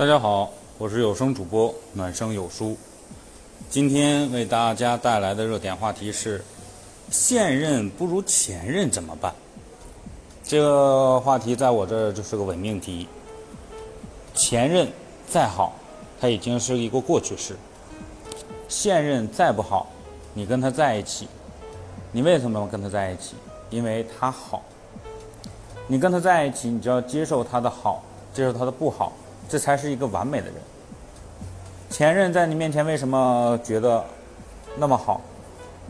大家好，我是有声主播暖声有书。今天为大家带来的热点话题是：现任不如前任怎么办？这个话题在我这儿就是个伪命题。前任再好，他已经是一个过去式；现任再不好，你跟他在一起，你为什么要跟他在一起？因为他好。你跟他在一起，你就要接受他的好，接受他的不好。这才是一个完美的人。前任在你面前为什么觉得那么好？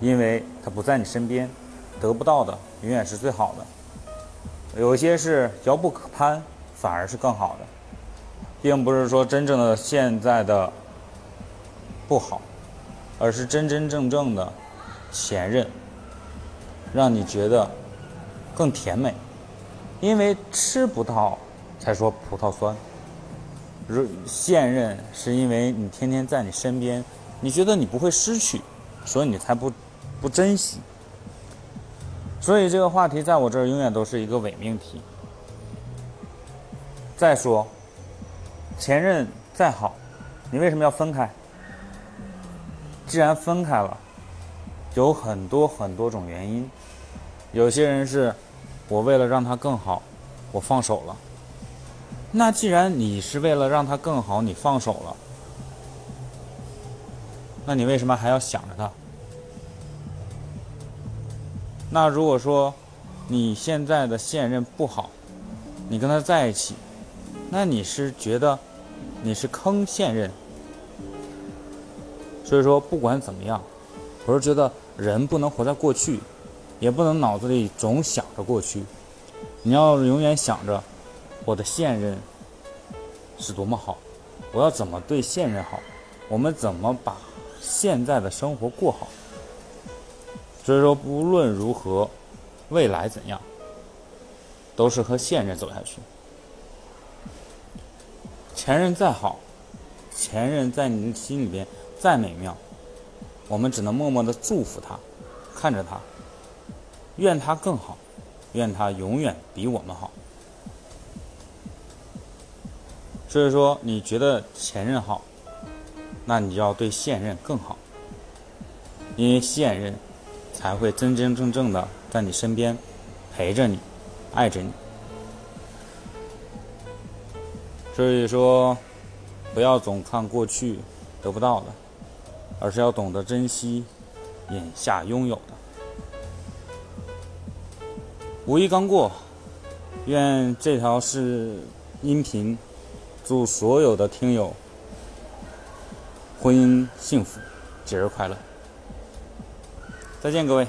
因为他不在你身边，得不到的永远是最好的。有些是遥不可攀，反而是更好的，并不是说真正的现在的不好，而是真真正正的前任，让你觉得更甜美。因为吃不到，才说葡萄酸。如现任是因为你天天在你身边，你觉得你不会失去，所以你才不不珍惜。所以这个话题在我这儿永远都是一个伪命题。再说，前任再好，你为什么要分开？既然分开了，有很多很多种原因。有些人是，我为了让他更好，我放手了。那既然你是为了让他更好，你放手了，那你为什么还要想着他？那如果说你现在的现任不好，你跟他在一起，那你是觉得你是坑现任？所以说不管怎么样，我是觉得人不能活在过去，也不能脑子里总想着过去，你要永远想着。我的现任是多么好，我要怎么对现任好？我们怎么把现在的生活过好？所以说，不论如何，未来怎样，都是和现任走下去。前任再好，前任在你心里边再美妙，我们只能默默的祝福他，看着他，愿他更好，愿他永远比我们好。所以说，你觉得前任好，那你就要对现任更好，因为现任才会真真正正的在你身边陪着你，爱着你。所以说，不要总看过去得不到的，而是要懂得珍惜眼下拥有的。五一刚过，愿这条是音频。祝所有的听友婚姻幸福，节日快乐！再见，各位。